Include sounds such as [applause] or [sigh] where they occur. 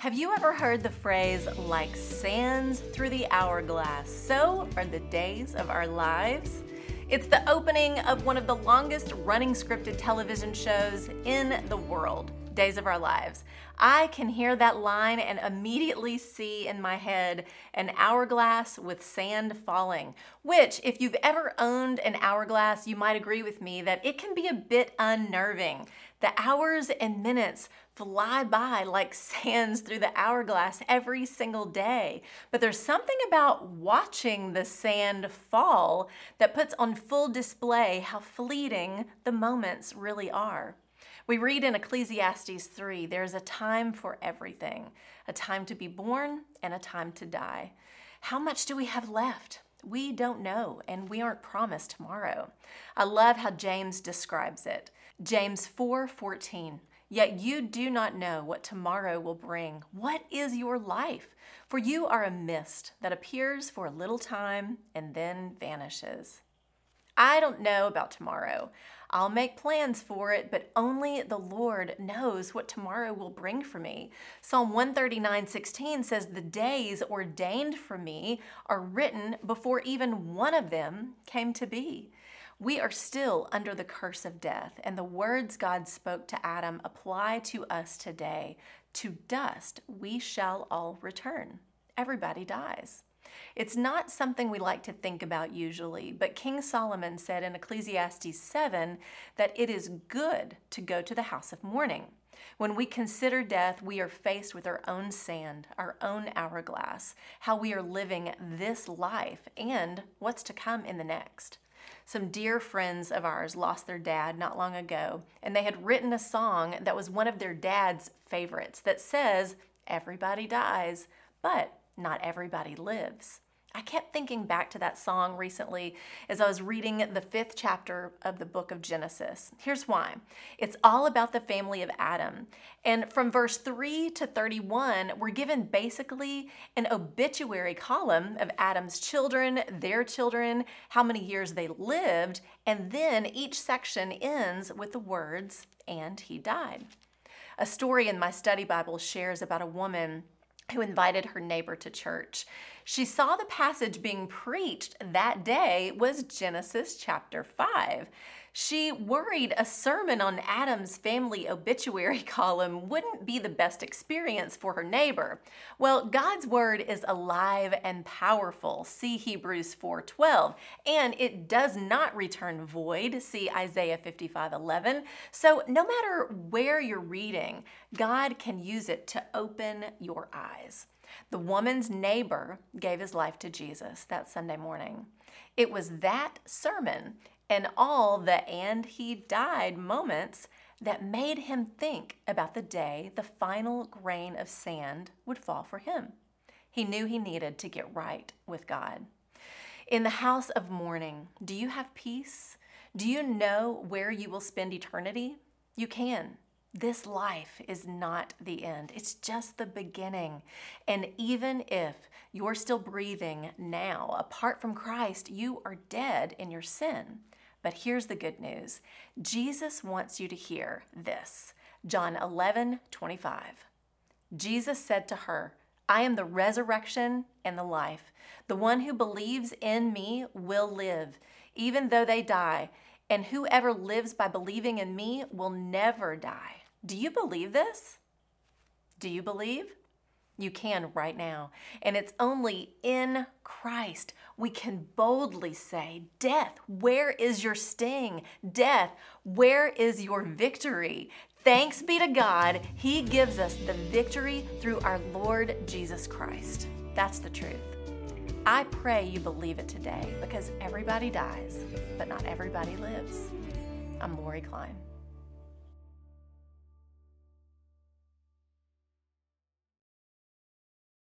Have you ever heard the phrase, like sands through the hourglass, so are the days of our lives? It's the opening of one of the longest running scripted television shows in the world. Days of Our Lives. I can hear that line and immediately see in my head an hourglass with sand falling, which, if you've ever owned an hourglass, you might agree with me that it can be a bit unnerving. The hours and minutes fly by like [laughs] sands through the hourglass every single day. But there's something about watching the sand fall that puts on full display how fleeting the moments really are. We read in Ecclesiastes 3 there's a time for everything, a time to be born and a time to die. How much do we have left? We don't know, and we aren't promised tomorrow. I love how James describes it. James 4:14. Yet you do not know what tomorrow will bring. What is your life? For you are a mist that appears for a little time and then vanishes. I don't know about tomorrow. I'll make plans for it, but only the Lord knows what tomorrow will bring for me. Psalm 139 16 says, The days ordained for me are written before even one of them came to be. We are still under the curse of death, and the words God spoke to Adam apply to us today. To dust we shall all return. Everybody dies. It's not something we like to think about usually, but King Solomon said in Ecclesiastes 7 that it is good to go to the house of mourning. When we consider death, we are faced with our own sand, our own hourglass, how we are living this life, and what's to come in the next. Some dear friends of ours lost their dad not long ago, and they had written a song that was one of their dad's favorites that says, Everybody dies, but not everybody lives. I kept thinking back to that song recently as I was reading the fifth chapter of the book of Genesis. Here's why it's all about the family of Adam. And from verse 3 to 31, we're given basically an obituary column of Adam's children, their children, how many years they lived, and then each section ends with the words, and he died. A story in my study Bible shares about a woman who invited her neighbor to church. She saw the passage being preached that day was Genesis chapter 5. She worried a sermon on Adam's family obituary [laughs] column wouldn't be the best experience for her neighbor. Well, God's word is alive and powerful. See Hebrews 4:12, and it does not return void. See Isaiah 55:11. So, no matter where you're reading, God can use it to open your eyes. The woman's neighbor gave his life to Jesus that Sunday morning. It was that sermon and all the and he died moments that made him think about the day the final grain of sand would fall for him. He knew he needed to get right with God. In the house of mourning, do you have peace? Do you know where you will spend eternity? You can. This life is not the end, it's just the beginning. And even if you're still breathing now, apart from Christ, you are dead in your sin. But here's the good news Jesus wants you to hear this John 11 25. Jesus said to her, I am the resurrection and the life. The one who believes in me will live, even though they die, and whoever lives by believing in me will never die. Do you believe this? Do you believe? You can right now. And it's only in Christ we can boldly say, Death, where is your sting? Death, where is your victory? Thanks be to God, He gives us the victory through our Lord Jesus Christ. That's the truth. I pray you believe it today because everybody dies, but not everybody lives. I'm Lori Klein.